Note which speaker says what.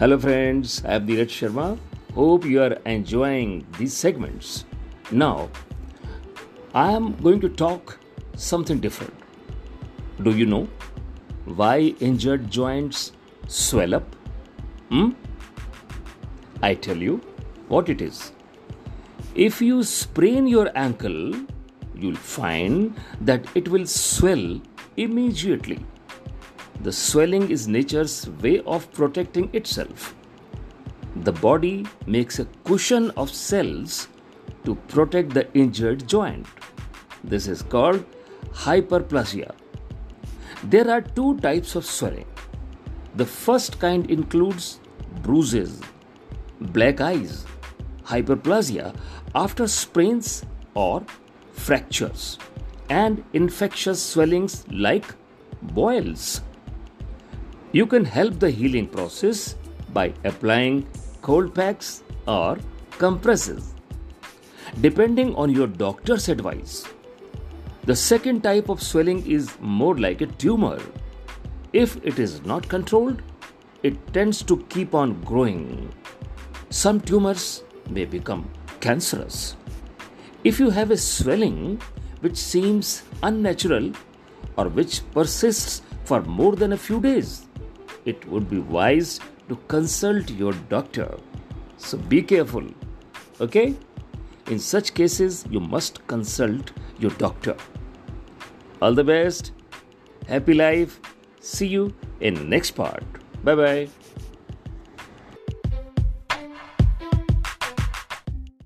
Speaker 1: Hello, friends. I am Neeraj Sharma. Hope you are enjoying these segments. Now, I am going to talk something different. Do you know why injured joints swell up? Hmm? I tell you what it is. If you sprain your ankle, you'll find that it will swell immediately. The swelling is nature's way of protecting itself. The body makes a cushion of cells to protect the injured joint. This is called hyperplasia. There are two types of swelling. The first kind includes bruises, black eyes, hyperplasia after sprains or fractures, and infectious swellings like boils. You can help the healing process by applying cold packs or compresses, depending on your doctor's advice. The second type of swelling is more like a tumor. If it is not controlled, it tends to keep on growing. Some tumors may become cancerous. If you have a swelling which seems unnatural or which persists for more than a few days, it would be wise to consult your doctor. So be careful. Okay? In such cases, you must consult your doctor. All the best. Happy life. See you in next part. Bye bye.